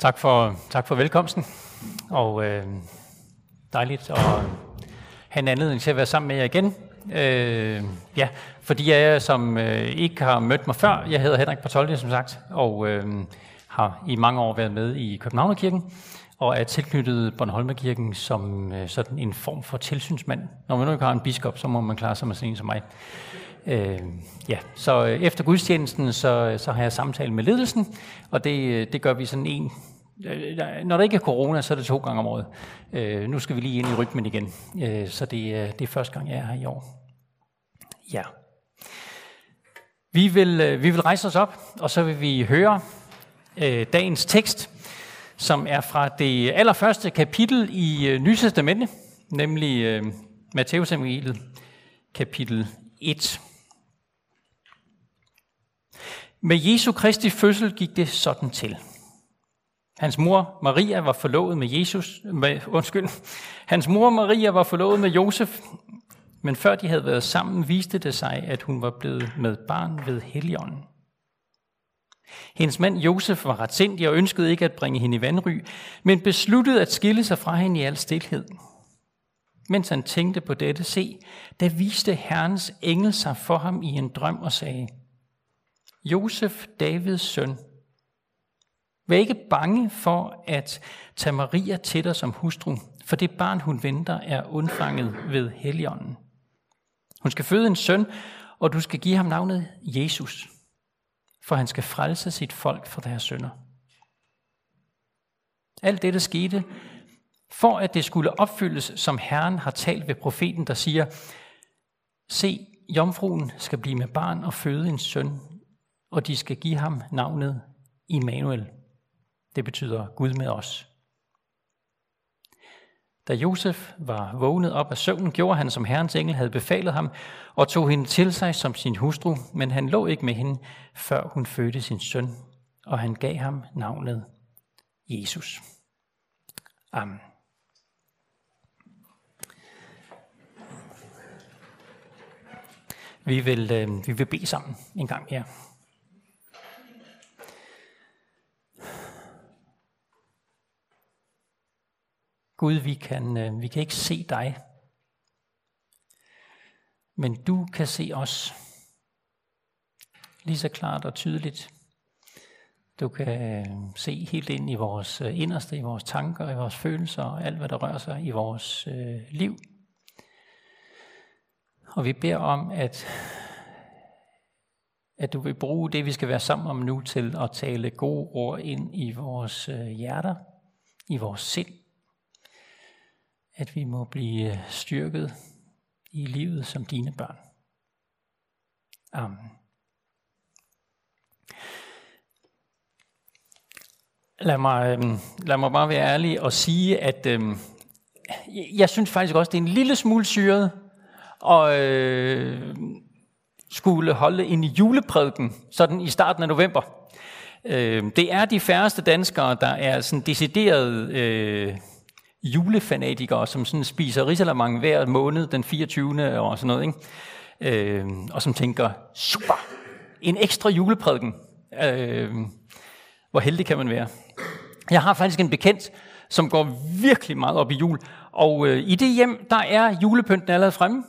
Tak for, tak for velkomsten, og øh, dejligt at have en anledning til at være sammen med jer igen. Øh, ja, fordi jeg som øh, ikke har mødt mig før, jeg hedder Henrik Bartoldi, som sagt, og øh, har i mange år været med i Københavnerkirken, og er tilknyttet Bornholmerkirken som øh, sådan en form for tilsynsmand. Når man nu ikke har en biskop, så må man klare sig med sådan en som mig. Øh, ja, så øh, efter gudstjenesten, så, så har jeg samtale med ledelsen, og det, øh, det gør vi sådan en Øh, når der ikke er corona, så er det to gange om året. Øh, nu skal vi lige ind i rytmen igen. Øh, så det, øh, det er første gang, jeg er her i år. Ja. Vi vil, øh, vi vil rejse os op, og så vil vi høre øh, dagens tekst, som er fra det allerførste kapitel i øh, nemlig øh, Matteus evangeliet, kapitel 1. Med Jesu Kristi fødsel gik det sådan til. Hans mor Maria var forlovet med Jesus, med, undskyld, hans mor Maria var forlovet med Josef, men før de havde været sammen, viste det sig, at hun var blevet med barn ved Helligånden. Hendes mand Josef var retsindig og ønskede ikke at bringe hende i vandry, men besluttede at skille sig fra hende i al stilhed. Mens han tænkte på dette, se, da viste Herrens engel sig for ham i en drøm og sagde, Josef, Davids søn, vær ikke bange for at tage Maria til dig som hustru, for det barn, hun venter, er undfanget ved Helligånden. Hun skal føde en søn, og du skal give ham navnet Jesus, for han skal frelse sit folk fra deres sønder. Alt dette skete, for at det skulle opfyldes, som Herren har talt ved profeten, der siger, Se, jomfruen skal blive med barn og føde en søn, og de skal give ham navnet Immanuel. Det betyder Gud med os. Da Josef var vågnet op af søvnen, gjorde han, som Herrens engel havde befalet ham, og tog hende til sig som sin hustru, men han lå ikke med hende, før hun fødte sin søn, og han gav ham navnet Jesus. Amen. Vi vil, øh, vi vil bede sammen en gang mere. Gud, vi kan, øh, vi kan ikke se dig, men du kan se os lige så klart og tydeligt. Du kan øh, se helt ind i vores øh, inderste, i vores tanker, i vores følelser og alt, hvad der rører sig i vores øh, liv. Og vi beder om, at, at du vil bruge det, vi skal være sammen om nu, til at tale gode ord ind i vores øh, hjerter, i vores sind, at vi må blive øh, styrket i livet som dine børn. Amen. Lad mig, øhm, lad mig bare være ærlig og sige, at øh, jeg synes faktisk også, det er en lille smule syret at øh, skulle holde en juleprædiken sådan i starten af november. Øh, det er de færreste danskere, der er sådan decideret øh, julefanatikere, som sådan spiser risalamang hver måned den 24. og sådan noget, ikke? Øh, og som tænker, super, en ekstra juleprædiken. Øh, hvor heldig kan man være? Jeg har faktisk en bekendt, som går virkelig meget op i jul, og øh, i det hjem, der er julepynten allerede fremme,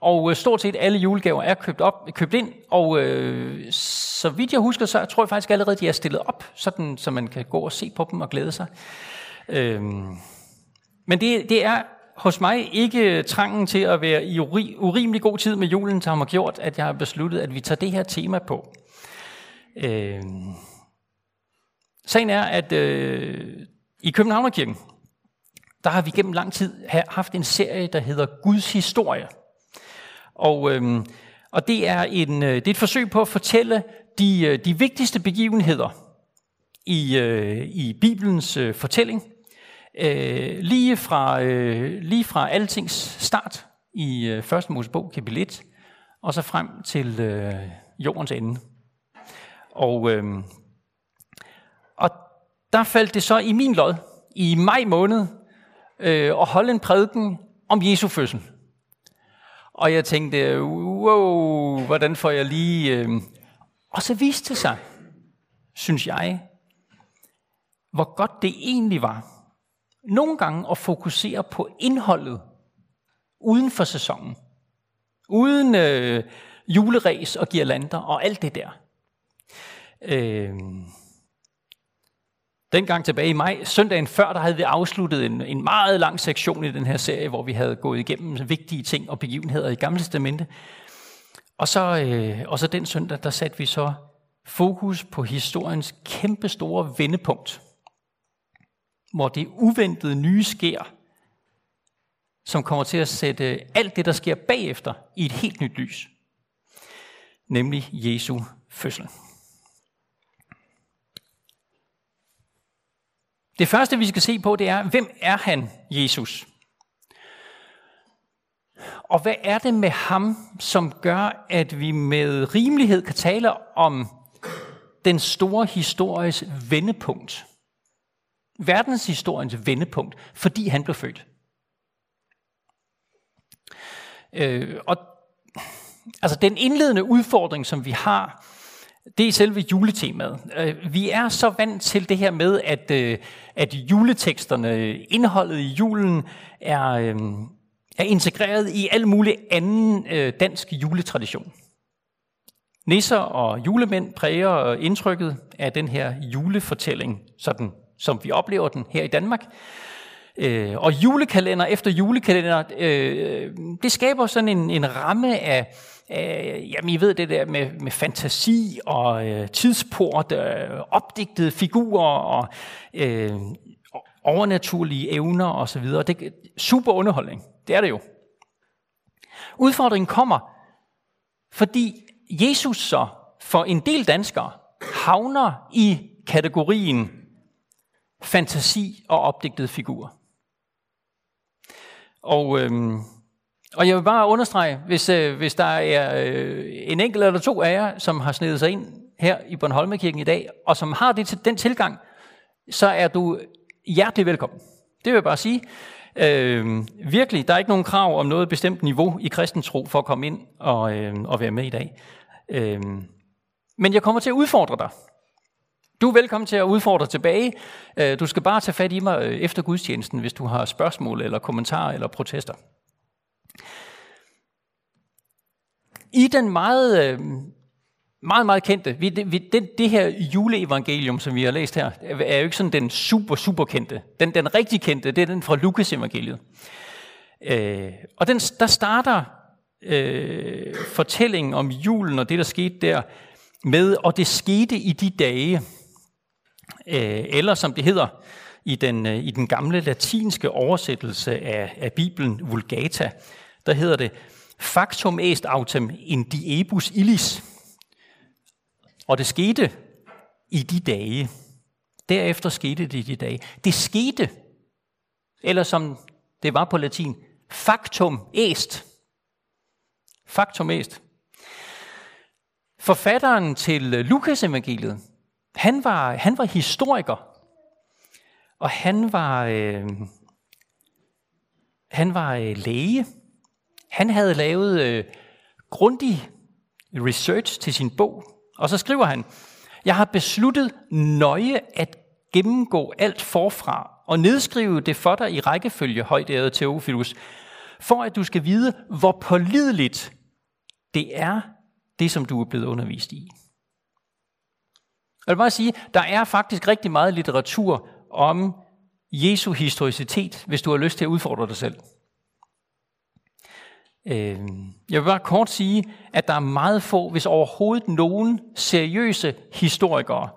og øh, stort set alle julegaver er købt, op, købt ind, og øh, så vidt jeg husker, så tror jeg faktisk allerede, de er stillet op, sådan, så man kan gå og se på dem og glæde sig. Øh, men det, det er hos mig ikke trangen til at være i uri, urimelig god tid med julen, som har gjort, at jeg har besluttet, at vi tager det her tema på. Øh, sagen er, at øh, i Københavnerkirken, der har vi gennem lang tid haft en serie, der hedder Guds historie. Og, øh, og det, er en, øh, det er et forsøg på at fortælle de, øh, de vigtigste begivenheder i, øh, i Bibelens øh, fortælling – øh, lige, fra, øh, lige fra altings start i øh, første Mosebog, kapitel 1, og så frem til øh, jordens ende. Og, øh, og der faldt det så i min lod, i maj måned, øh, at holde en prædiken om Jesu fødsel. Og jeg tænkte, wow, hvordan får jeg lige... Øh... Og så viste det sig, synes jeg, hvor godt det egentlig var nogle gange at fokusere på indholdet uden for sæsonen. Uden øh, juleræs og girlander og alt det der. Øh, Dengang tilbage i maj, søndagen før, der havde vi afsluttet en, en meget lang sektion i den her serie, hvor vi havde gået igennem vigtige ting og begivenheder i Gamle Testamente. Og så, øh, og så den søndag, der satte vi så fokus på historiens kæmpe store vendepunkt, hvor det uventede nye sker, som kommer til at sætte alt det, der sker bagefter, i et helt nyt lys. Nemlig Jesu fødsel. Det første, vi skal se på, det er, hvem er han, Jesus? Og hvad er det med ham, som gør, at vi med rimelighed kan tale om den store histories vendepunkt? Verdenshistoriens vendepunkt, fordi han blev født. Øh, og altså den indledende udfordring, som vi har, det er selve juletemaet. Øh, vi er så vant til det her med, at, øh, at juleteksterne, indholdet i julen, er, øh, er integreret i al mulig anden øh, dansk juletradition. Nisser og julemænd præger øh, indtrykket af den her julefortælling, sådan som vi oplever den her i Danmark. Øh, og julekalender efter julekalender, øh, det skaber sådan en, en ramme af, Øh, jamen, I ved det der med, med fantasi og øh, tidsport, øh, opdigtede figurer og øh, overnaturlige evner osv. Det er super underholdning. Det er det jo. Udfordringen kommer, fordi Jesus så for en del danskere havner i kategorien fantasi og opdigtede figurer. Og øhm, og jeg vil bare understrege, hvis, øh, hvis der er øh, en enkelt eller to af jer, som har snedet sig ind her i Bornholmekirken i dag, og som har det, den tilgang, så er du hjertelig velkommen. Det vil jeg bare sige. Øh, virkelig, der er ikke nogen krav om noget bestemt niveau i kristentro for at komme ind og, øh, og være med i dag. Øh, men jeg kommer til at udfordre dig. Du er velkommen til at udfordre tilbage. Øh, du skal bare tage fat i mig øh, efter gudstjenesten, hvis du har spørgsmål eller kommentarer eller protester. I den meget, øh, meget, meget kendte, vi, det, det, det her juleevangelium, som vi har læst her, er jo ikke sådan den super, super kendte. Den, den rigtig kendte, det er den fra Lukas evangeliet. Øh, og den, der starter øh, fortællingen om julen og det, der skete der, med, og det skete i de dage, Øh, eller som det hedder i den, øh, i den gamle latinske oversættelse af, af Bibelen, Vulgata, der hedder det, Factum est autem in diebus illis. Og det skete i de dage. Derefter skete det i de dage. Det skete, eller som det var på latin, factum est. Factum est. Forfatteren til Lukas evangeliet, han var, han var historiker, og han var, øh, han var øh, læge. Han havde lavet øh, grundig research til sin bog, og så skriver han, jeg har besluttet nøje at gennemgå alt forfra og nedskrive det for dig i rækkefølge, højdærede Teofilus, for at du skal vide, hvor pålideligt det er, det som du er blevet undervist i. Jeg vil bare sige, der er faktisk rigtig meget litteratur om Jesu historicitet, hvis du har lyst til at udfordre dig selv. Øhm, jeg vil bare kort sige, at der er meget få, hvis overhovedet nogen seriøse historikere,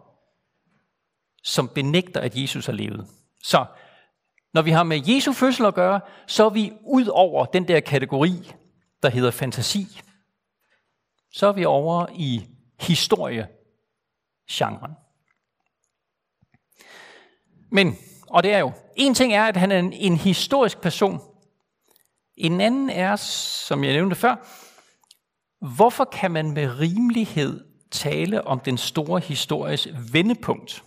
som benægter, at Jesus har levet. Så når vi har med Jesu fødsel at gøre, så er vi ud over den der kategori, der hedder fantasi. Så er vi over i historie genren. Men, og det er jo, en ting er, at han er en, en historisk person, en anden er, som jeg nævnte før, hvorfor kan man med rimelighed tale om den store histories vendepunkt,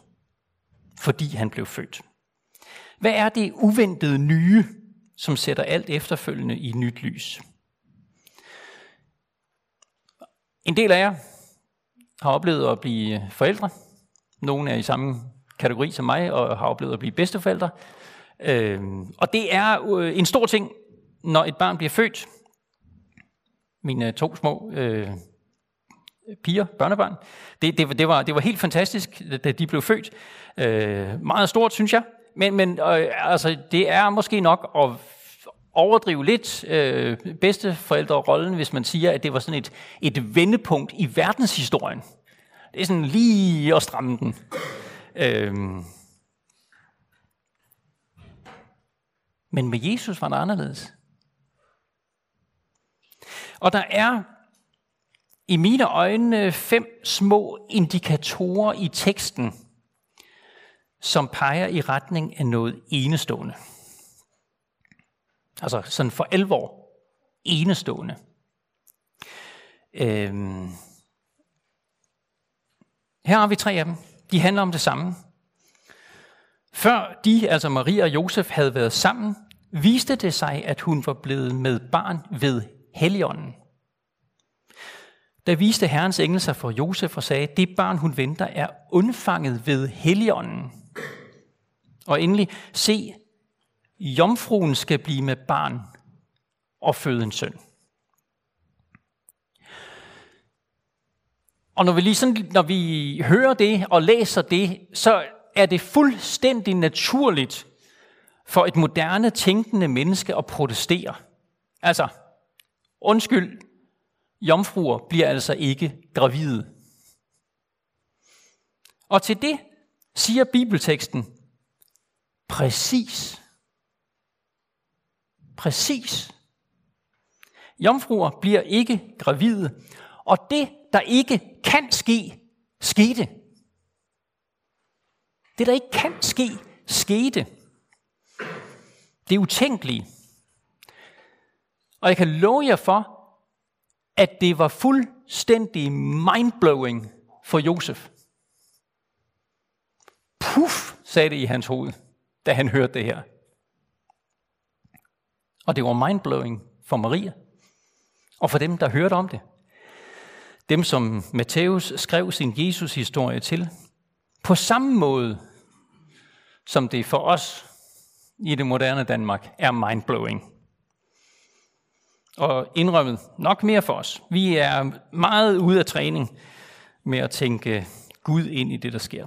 fordi han blev født? Hvad er det uventede nye, som sætter alt efterfølgende i nyt lys? En del af jer har oplevet at blive forældre. Nogle er i samme kategori som mig, og har oplevet at blive bedsteforældre. Øh, og det er øh, en stor ting, når et barn bliver født. Mine to små øh, piger, børnebørn. Det, det, det, var, det var helt fantastisk, da de blev født. Øh, meget stort, synes jeg. Men, men øh, altså, det er måske nok at overdrive lidt øh, bedsteforældrerollen, hvis man siger, at det var sådan et, et vendepunkt i verdenshistorien. Det er sådan lige at stramme den. Øh, men med Jesus var det anderledes. Og der er i mine øjne fem små indikatorer i teksten, som peger i retning af noget enestående. Altså sådan for alvor enestående. Øhm. Her har vi tre af dem. De handler om det samme. Før de, altså Maria og Josef, havde været sammen, viste det sig, at hun var blevet med barn ved Helligånden. Der viste Herrens engel sig for Josef og sagde, det barn, hun venter, er undfanget ved Helligånden. Og endelig, se, jomfruen skal blive med barn og føde en søn. Og når vi, lige sådan, når vi hører det og læser det, så er det fuldstændig naturligt for et moderne tænkende menneske at protestere. Altså, undskyld, jomfruer bliver altså ikke gravide. Og til det siger bibelteksten præcis. Præcis. Jomfruer bliver ikke gravide, og det, der ikke kan ske, skete. Det, der ikke kan ske, skete. Det er utænkelige. Og jeg kan love jer for, at det var fuldstændig mindblowing for Josef. Puff, sagde det i hans hoved, da han hørte det her. Og det var mindblowing for Maria, og for dem, der hørte om det. Dem, som Matthæus skrev sin Jesus-historie til. På samme måde, som det for os i det moderne Danmark er mindblowing og indrømmet nok mere for os. Vi er meget ude af træning med at tænke Gud ind i det, der sker.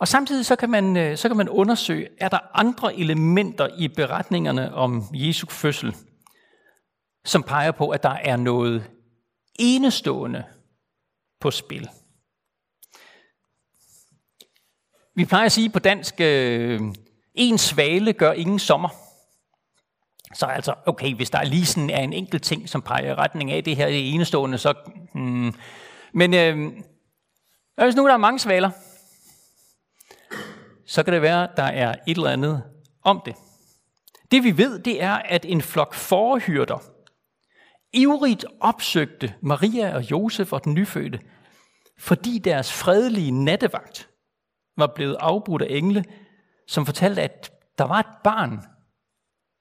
Og samtidig så kan, man, øh, så kan man undersøge, er der andre elementer i beretningerne om Jesu fødsel, som peger på, at der er noget enestående på spil. Vi plejer at sige på dansk, øh, en svale gør ingen sommer. Så altså, okay, hvis der lige sådan er en enkelt ting, som peger i retning af det her det enestående, så... Hmm. Men øh, hvis nu der er mange svaler, så kan det være, at der er et eller andet om det. Det vi ved, det er, at en flok forhyrter ivrigt opsøgte Maria og Josef og den nyfødte, fordi deres fredelige nattevagt var blevet afbrudt af engle, som fortalte, at der var et barn,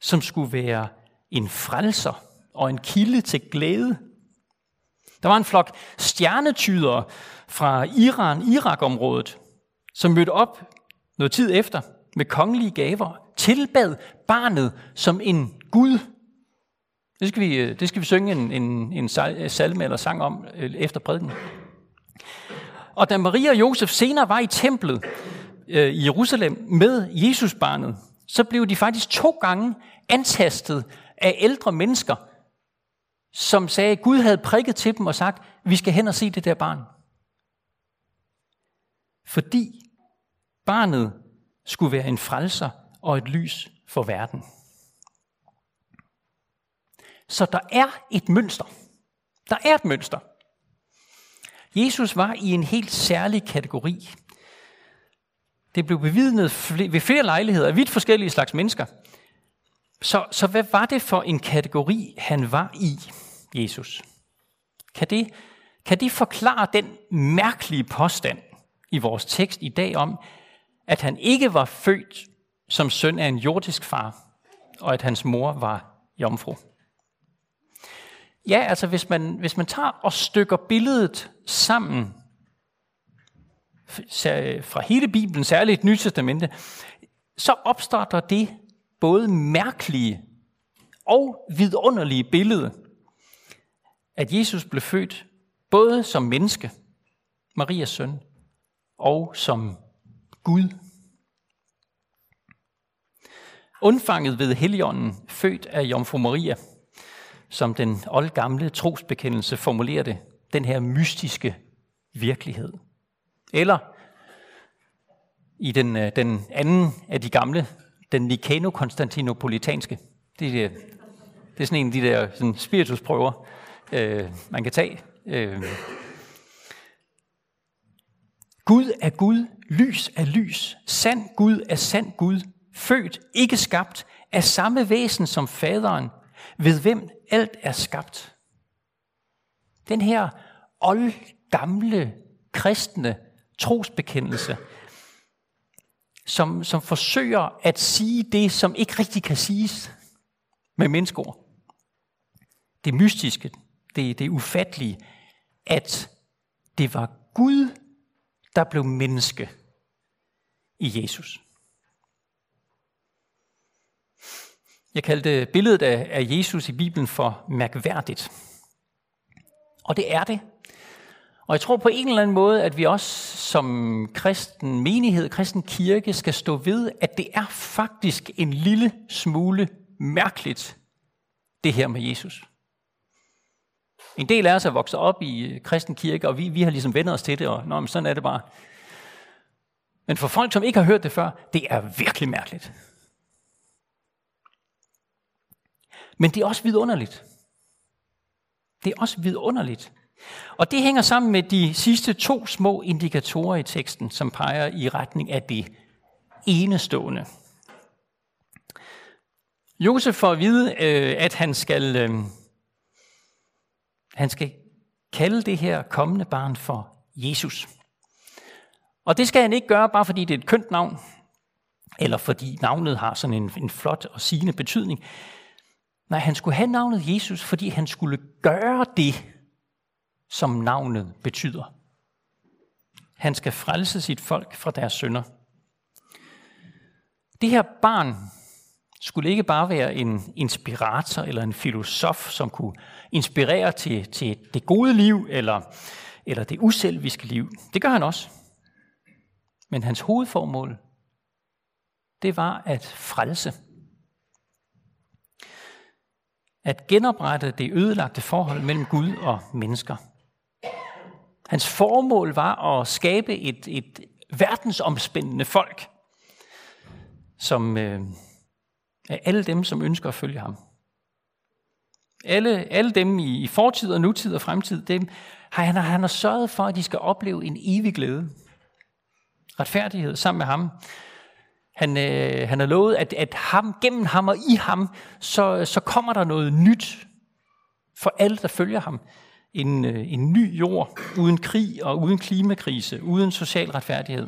som skulle være en frelser og en kilde til glæde. Der var en flok stjernetydere fra Iran-Irak-området, som mødte op noget tid efter med kongelige gaver, tilbad barnet som en Gud. Det skal vi, øh, det skal vi synge en, en, en øh, salme eller sang om øh, efter prædiken. Og da Maria og Josef senere var i templet, øh, i Jerusalem med Jesusbarnet, så blev de faktisk to gange antastet af ældre mennesker, som sagde, at Gud havde prikket til dem og sagt, vi skal hen og se det der barn. Fordi barnet skulle være en frelser og et lys for verden. Så der er et mønster. Der er et mønster. Jesus var i en helt særlig kategori. Det blev bevidnet ved flere lejligheder af vidt forskellige slags mennesker. Så, så hvad var det for en kategori, han var i, Jesus? Kan det, kan det forklare den mærkelige påstand i vores tekst i dag om, at han ikke var født som søn af en jordisk far, og at hans mor var jomfru? Ja, altså hvis man, hvis man tager og stykker billedet sammen fra hele Bibelen, særligt Nye Testamente, så opstarter det både mærkelige og vidunderlige billede, at Jesus blev født både som menneske, Marias søn, og som Gud. Undfanget ved Helligånden, født af Jomfru Maria, som den oldgamle trosbekendelse formulerer det, den her mystiske virkelighed. Eller i den, øh, den anden af de gamle, den Nikano-konstantinopolitanske. Det er, det er sådan en af de der sådan spiritusprøver, øh, man kan tage. Øh. Gud er Gud, lys er lys, sand Gud er sand Gud, født, ikke skabt, af samme væsen som faderen, ved hvem alt er skabt. Den her oldgamle kristne trosbekendelse, som, som forsøger at sige det, som ikke rigtig kan siges med menneskeord. Det mystiske, det, det ufattelige, at det var Gud, der blev menneske i Jesus. Jeg kaldte billedet af Jesus i Bibelen for mærkværdigt. Og det er det. Og jeg tror på en eller anden måde, at vi også som kristen menighed, kristen kirke, skal stå ved, at det er faktisk en lille smule mærkeligt, det her med Jesus. En del af os er vokset op i kristen kirke, og vi, vi har ligesom vendt os til det, og nå, men sådan er det bare. Men for folk, som ikke har hørt det før, det er virkelig mærkeligt. Men det er også vidunderligt. Det er også vidunderligt. Og det hænger sammen med de sidste to små indikatorer i teksten, som peger i retning af det enestående. Josef får at vide, øh, at han skal, øh, han skal kalde det her kommende barn for Jesus. Og det skal han ikke gøre, bare fordi det er et kønt navn, eller fordi navnet har sådan en, en flot og sigende betydning. Nej, han skulle have navnet Jesus, fordi han skulle gøre det, som navnet betyder. Han skal frelse sit folk fra deres sønder. Det her barn skulle ikke bare være en inspirator eller en filosof, som kunne inspirere til, til det gode liv eller, eller det uselviske liv. Det gør han også. Men hans hovedformål, det var at frelse at genoprette det ødelagte forhold mellem Gud og mennesker. Hans formål var at skabe et, et verdensomspændende folk, som øh, er alle dem, som ønsker at følge ham. Alle, alle dem i, i fortid og nutid og fremtid, dem har han, han har sørget for, at de skal opleve en evig glæde. Retfærdighed sammen med ham. Han, øh, han har lovet, at, at ham, gennem ham og i ham, så, så kommer der noget nyt for alle, der følger ham. En, øh, en ny jord, uden krig og uden klimakrise, uden social retfærdighed.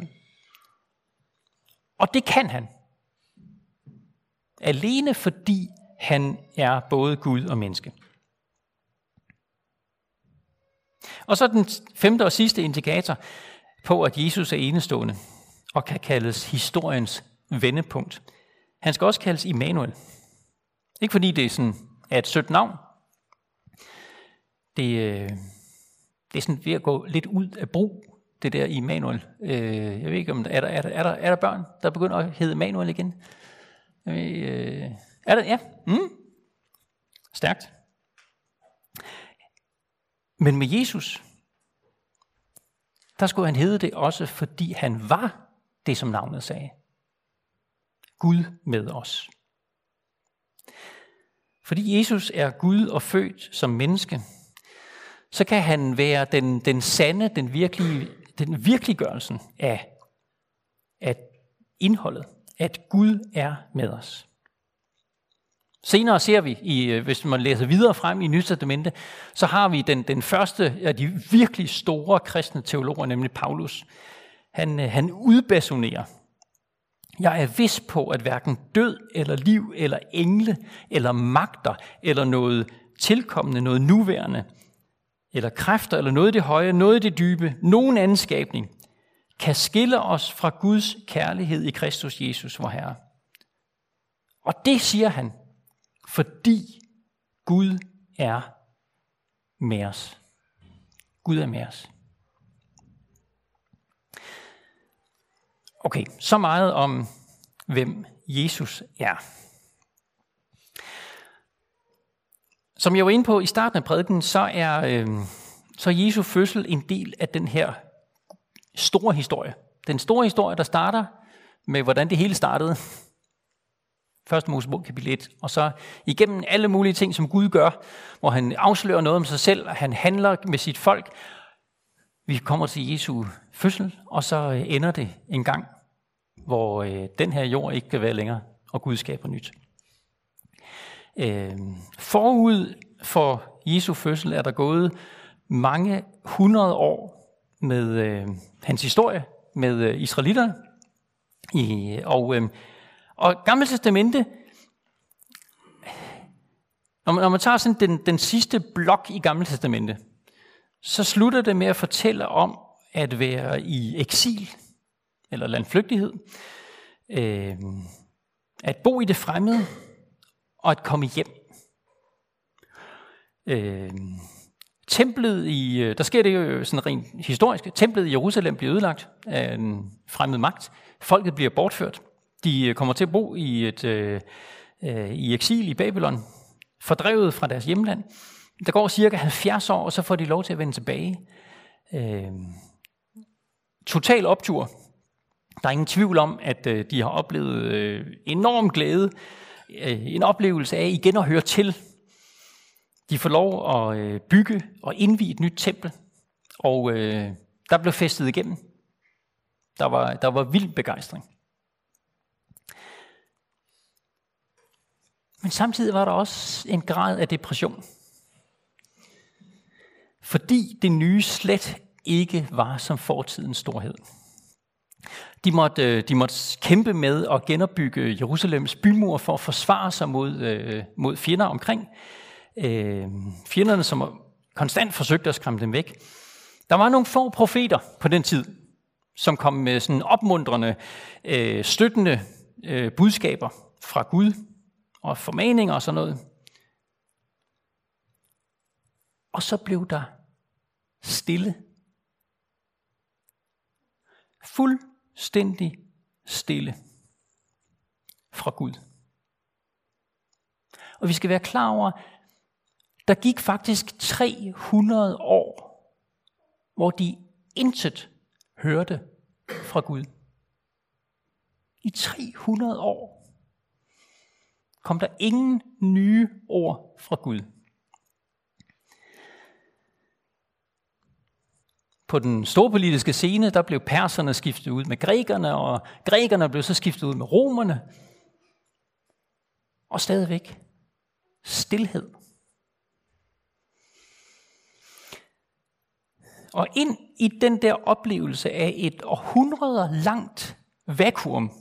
Og det kan han. Alene fordi han er både Gud og menneske. Og så den femte og sidste indikator på, at Jesus er enestående og kan kaldes historiens vendepunkt. Han skal også kaldes Immanuel. Ikke fordi det er, sådan, er et sødt navn. Det, øh, det er sådan ved at gå lidt ud af brug, det der Immanuel. Øh, jeg ved ikke, om er der, er, der, er, der, er der børn, der begynder at hedde Immanuel igen? Jeg ved, øh, er der? Ja. Mm. Stærkt. Men med Jesus, der skulle han hedde det også, fordi han var det, som navnet sagde. Gud med os. Fordi Jesus er Gud og født som menneske, så kan han være den, den sande, den, virkelige, den virkeliggørelsen af, af indholdet, at Gud er med os. Senere ser vi, i, øh, hvis man læser videre frem i Nyt Testamente, så har vi den, den første af de virkelig store kristne teologer, nemlig Paulus. Han, øh, han udbasunerer jeg er vis på, at hverken død eller liv eller engle eller magter eller noget tilkommende, noget nuværende eller kræfter, eller noget i det høje, noget i det dybe, nogen anden skabning, kan skille os fra Guds kærlighed i Kristus Jesus, vor Herre. Og det siger han, fordi Gud er med os. Gud er med os. Okay, så meget om, hvem Jesus er. Som jeg var inde på i starten af prædiken, så er, øh, så er Jesu fødsel en del af den her store historie. Den store historie, der starter med, hvordan det hele startede. Første Mosebog kapitel 1. Og så igennem alle mulige ting, som Gud gør, hvor han afslører noget om sig selv, og han handler med sit folk. Vi kommer til Jesu fødsel, og så øh, ender det en gang, hvor øh, den her jord ikke kan være længere, og Gud skaber nyt. Øh, forud for Jesu fødsel er der gået mange hundrede år med øh, hans historie med øh, israelitter. I, og, øh, og Gamle Testamente, når man, når man tager sådan den, den sidste blok i Gamle Testamente, så slutter det med at fortælle om at være i eksil, eller landflygtighed, øh, at bo i det fremmede, og at komme hjem. Øh, templet i, øh, der sker det jo sådan rent historisk, templet i Jerusalem bliver ødelagt af en fremmed magt. Folket bliver bortført. De øh, kommer til at bo i, et, øh, øh, i eksil i Babylon, fordrevet fra deres hjemland. Der går cirka 70 år, og så får de lov til at vende tilbage. Øh, total optur. Der er ingen tvivl om, at øh, de har oplevet øh, enorm glæde Øh, en oplevelse af igen at høre til. De får lov at øh, bygge og indvige et nyt tempel, og øh, der blev festet igennem. Der var, der var vild begejstring. Men samtidig var der også en grad af depression. Fordi det nye slet ikke var som fortidens storhed. De måtte, øh, de måtte kæmpe med at genopbygge Jerusalems bymur for at forsvare sig mod, øh, mod fjender omkring. Øh, fjenderne, som konstant forsøgte at skræmme dem væk. Der var nogle få profeter på den tid, som kom med sådan opmuntrende, øh, støttende budskaber fra Gud og formaninger og sådan noget. Og så blev der stille. Fuldstændig stille fra Gud. Og vi skal være klar over, der gik faktisk 300 år, hvor de intet hørte fra Gud. I 300 år kom der ingen nye ord fra Gud. på den store politiske scene, der blev perserne skiftet ud med grækerne, og grækerne blev så skiftet ud med romerne. Og stadigvæk stilhed. Og ind i den der oplevelse af et århundreder langt vakuum,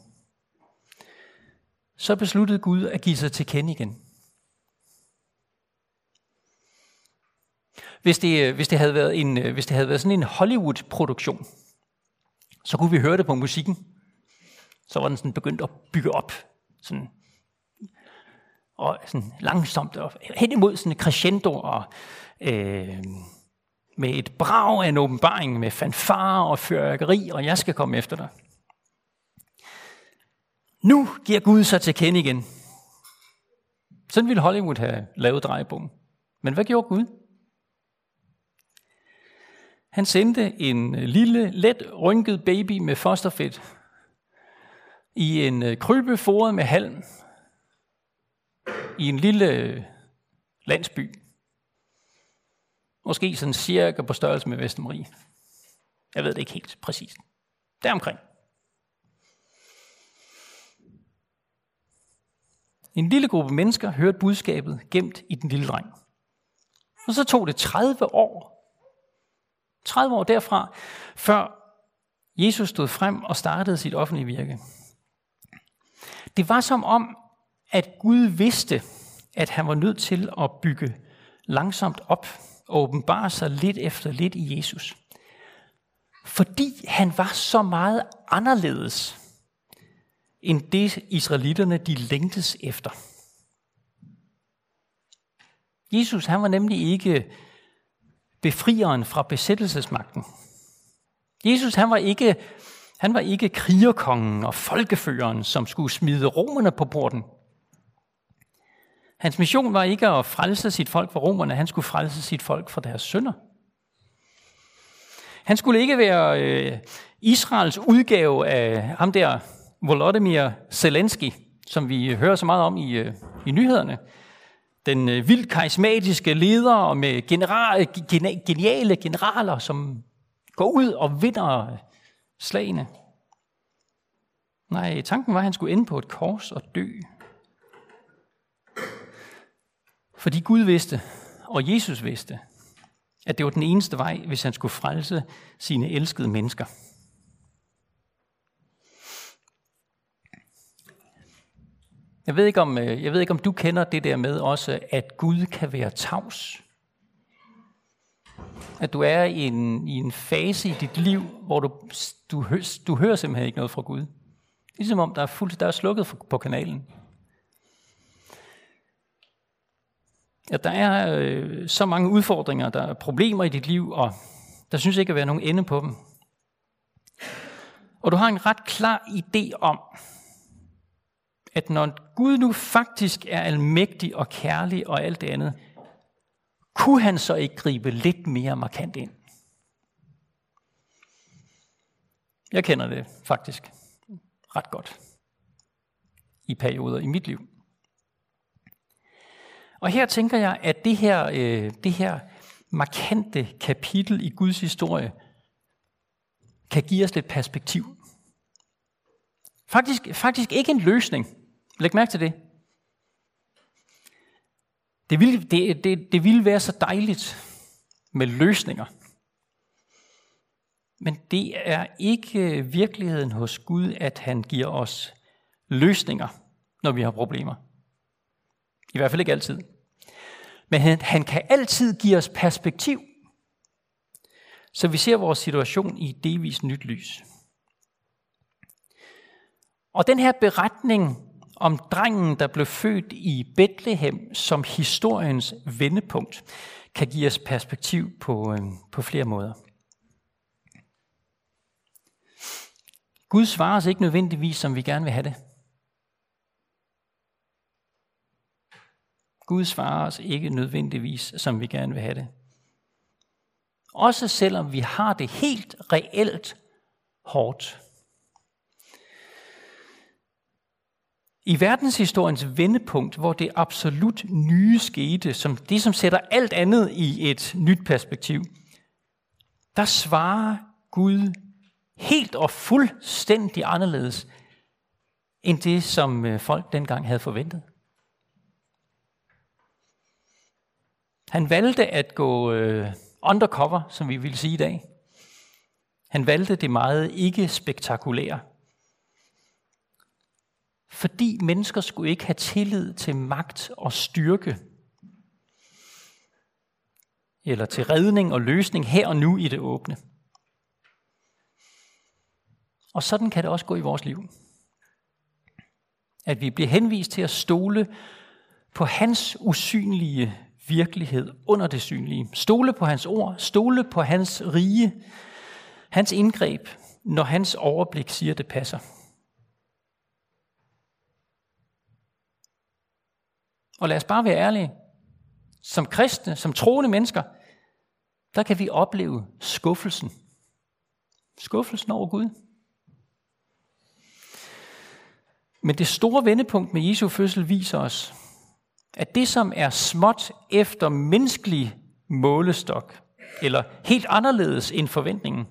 så besluttede Gud at give sig til kende igen. Hvis det, øh, hvis det, havde, været en, øh, hvis det havde været sådan en Hollywood-produktion, så kunne vi høre det på musikken. Så var den sådan begyndt at bygge op. Sådan, og sådan langsomt og hen imod sådan en crescendo og øh, med et brag af en åbenbaring med fanfare og fyrværkeri, og jeg skal komme efter dig. Nu giver Gud sig til kende igen. Sådan ville Hollywood have lavet drejebogen. Men hvad gjorde Gud? Han sendte en øh, lille, let rynket baby med fosterfedt i en øh, krybe foret med halm i en lille øh, landsby. Måske sådan cirka på størrelse med Vestermarie. Jeg ved det ikke helt præcist. Deromkring. En lille gruppe mennesker hørte budskabet gemt i den lille dreng. Og så tog det 30 år 30 år derfra, før Jesus stod frem og startede sit offentlige virke. Det var som om, at Gud vidste, at han var nødt til at bygge langsomt op og åbenbare sig lidt efter lidt i Jesus. Fordi han var så meget anderledes end det israelitterne de længtes efter. Jesus han var nemlig ikke befrieren fra besættelsesmagten. Jesus han var ikke, han var ikke krigerkongen og folkeføreren, som skulle smide romerne på porten. Hans mission var ikke at frelse sit folk fra romerne, han skulle frelse sit folk fra deres sønder. Han skulle ikke være øh, Israels udgave af ham der Volodymyr Zelensky, som vi hører så meget om i, øh, i nyhederne. Den øh, vildt karismatiske leder med general, geniale generaler, som går ud og vinder øh, slagene. Nej, tanken var, at han skulle ende på et kors og dø. Fordi Gud vidste, og Jesus vidste, at det var den eneste vej, hvis han skulle frelse sine elskede mennesker. Jeg ved, ikke om, øh, jeg ved ikke, om du kender det der med også, at Gud kan være tavs. At du er i en, i en fase i dit liv, hvor du, du, du hører simpelthen ikke noget fra Gud. Ligesom om der er, fuldt, der er slukket på kanalen. At der er øh, så mange udfordringer, der er problemer i dit liv, og der synes ikke at være nogen ende på dem. Og du har en ret klar idé om, at når Gud nu faktisk er almægtig og kærlig og alt det andet, kunne han så ikke gribe lidt mere markant ind? Jeg kender det faktisk ret godt i perioder i mit liv. Og her tænker jeg, at det her, øh, det her markante kapitel i Guds historie kan give os lidt perspektiv. Faktisk, faktisk ikke en løsning. Læg mærke til det. Det ville, det, det, det ville være så dejligt med løsninger. Men det er ikke virkeligheden hos Gud, at han giver os løsninger, når vi har problemer. I hvert fald ikke altid. Men han, han kan altid give os perspektiv, så vi ser vores situation i delvis nyt lys. Og den her beretning om drengen, der blev født i Bethlehem som historiens vendepunkt, kan give os perspektiv på, øh, på flere måder. Gud svarer os ikke nødvendigvis, som vi gerne vil have det. Gud svarer os ikke nødvendigvis, som vi gerne vil have det. Også selvom vi har det helt reelt hårdt. I verdenshistoriens vendepunkt, hvor det absolut nye skete, som det som sætter alt andet i et nyt perspektiv, der svarer Gud helt og fuldstændig anderledes end det, som øh, folk dengang havde forventet. Han valgte at gå øh, undercover, som vi vil sige i dag. Han valgte det meget ikke spektakulære. Fordi mennesker skulle ikke have tillid til magt og styrke. Eller til redning og løsning her og nu i det åbne. Og sådan kan det også gå i vores liv. At vi bliver henvist til at stole på hans usynlige virkelighed under det synlige. Stole på hans ord, stole på hans rige, hans indgreb, når hans overblik siger, det passer. Og lad os bare være ærlige. Som kristne, som troende mennesker, der kan vi opleve skuffelsen. Skuffelsen over Gud. Men det store vendepunkt med Jesu fødsel viser os, at det, som er småt efter menneskelig målestok, eller helt anderledes end forventningen,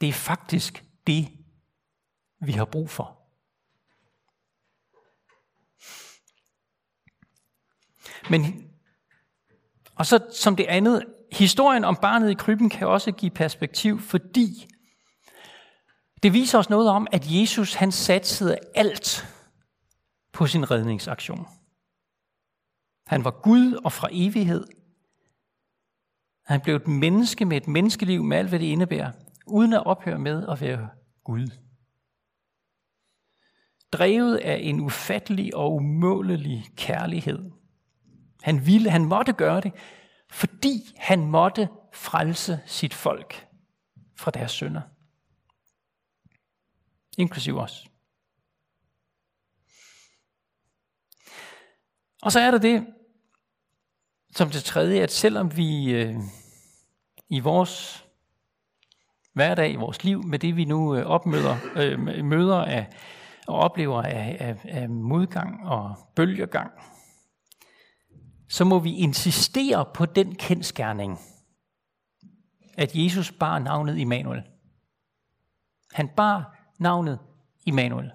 det er faktisk det, vi har brug for. Men, og så som det andet, historien om barnet i krybben kan også give perspektiv, fordi det viser os noget om, at Jesus han satsede alt på sin redningsaktion. Han var Gud og fra evighed Han blev et menneske med et menneskeliv med alt, hvad det indebærer, uden at ophøre med at være Gud. Drevet af en ufattelig og umålelig kærlighed. Han ville, han måtte gøre det, fordi han måtte frelse sit folk fra deres synder. Inklusiv os. Og så er der det, som det tredje, at selvom vi øh, i vores hverdag, i vores liv, med det vi nu øh, opmøder, øh, møder af, og oplever af, af, af modgang og bølgegang, så må vi insistere på den kendskærning, at Jesus bar navnet Immanuel. Han bar navnet Immanuel.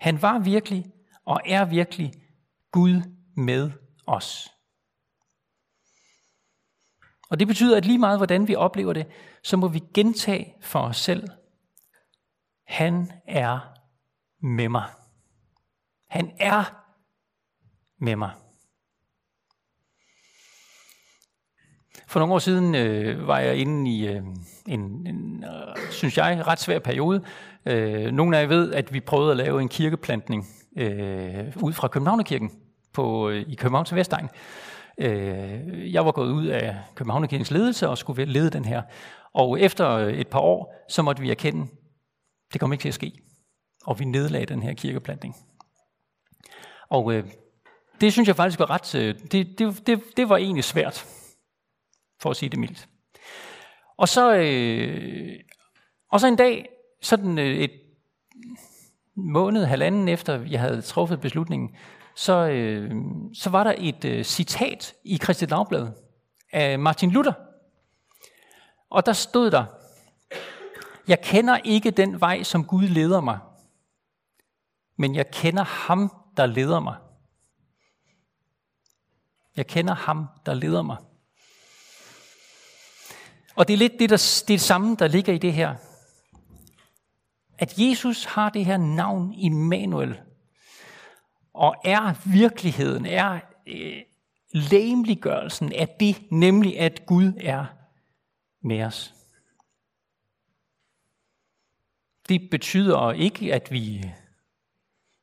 Han var virkelig og er virkelig Gud med os. Og det betyder, at lige meget hvordan vi oplever det, så må vi gentage for os selv, han er med mig. Han er med mig. For nogle år siden øh, var jeg inde i øh, en, en øh, synes jeg, ret svær periode. Øh, nogle af jer ved, at vi prøvede at lave en kirkeplantning øh, ud fra Københavnerkirken på, øh, i København til Vestegn. Øh, jeg var gået ud af Københavnerkirkens ledelse og skulle lede den her. Og efter øh, et par år, så måtte vi erkende, det kom ikke til at ske. Og vi nedlagde den her kirkeplantning. Og øh, det synes jeg faktisk var ret, øh, det, det, det, det var egentlig svært for at sige det mildt. Og så, øh, og så en dag, sådan øh, et måned, halvanden efter jeg havde truffet beslutningen, så, øh, så var der et øh, citat i Kristi Dagblad af Martin Luther. Og der stod der, jeg kender ikke den vej, som Gud leder mig, men jeg kender ham, der leder mig. Jeg kender ham, der leder mig. Og det er lidt det, der, det, er det samme, der ligger i det her. At Jesus har det her navn Immanuel, og er virkeligheden, er øh, læmeliggørelsen af det, nemlig at Gud er med os. Det betyder ikke, at vi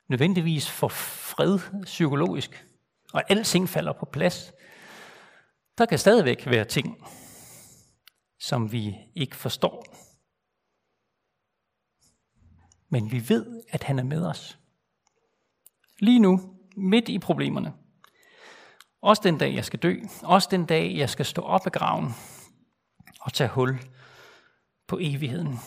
nødvendigvis får fred psykologisk, og alting falder på plads. Der kan stadigvæk være ting, som vi ikke forstår. Men vi ved, at han er med os. Lige nu, midt i problemerne. Også den dag, jeg skal dø. Også den dag, jeg skal stå op af graven og tage hul på evigheden.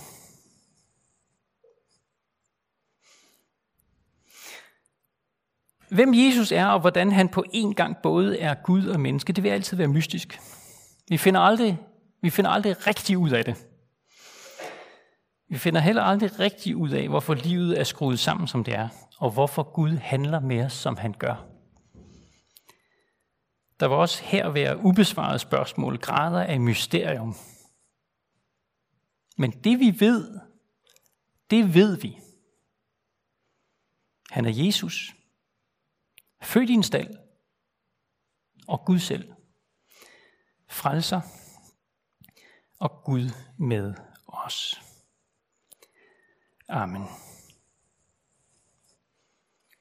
Hvem Jesus er, og hvordan han på en gang både er Gud og menneske, det vil altid være mystisk. Vi finder aldrig vi finder aldrig rigtig ud af det. Vi finder heller aldrig rigtig ud af, hvorfor livet er skruet sammen, som det er, og hvorfor Gud handler med os, som han gør. Der var også her være ubesvarede spørgsmål, grader af mysterium. Men det vi ved, det ved vi. Han er Jesus, født i en stald, og Gud selv. Frelser, og Gud med os. Amen.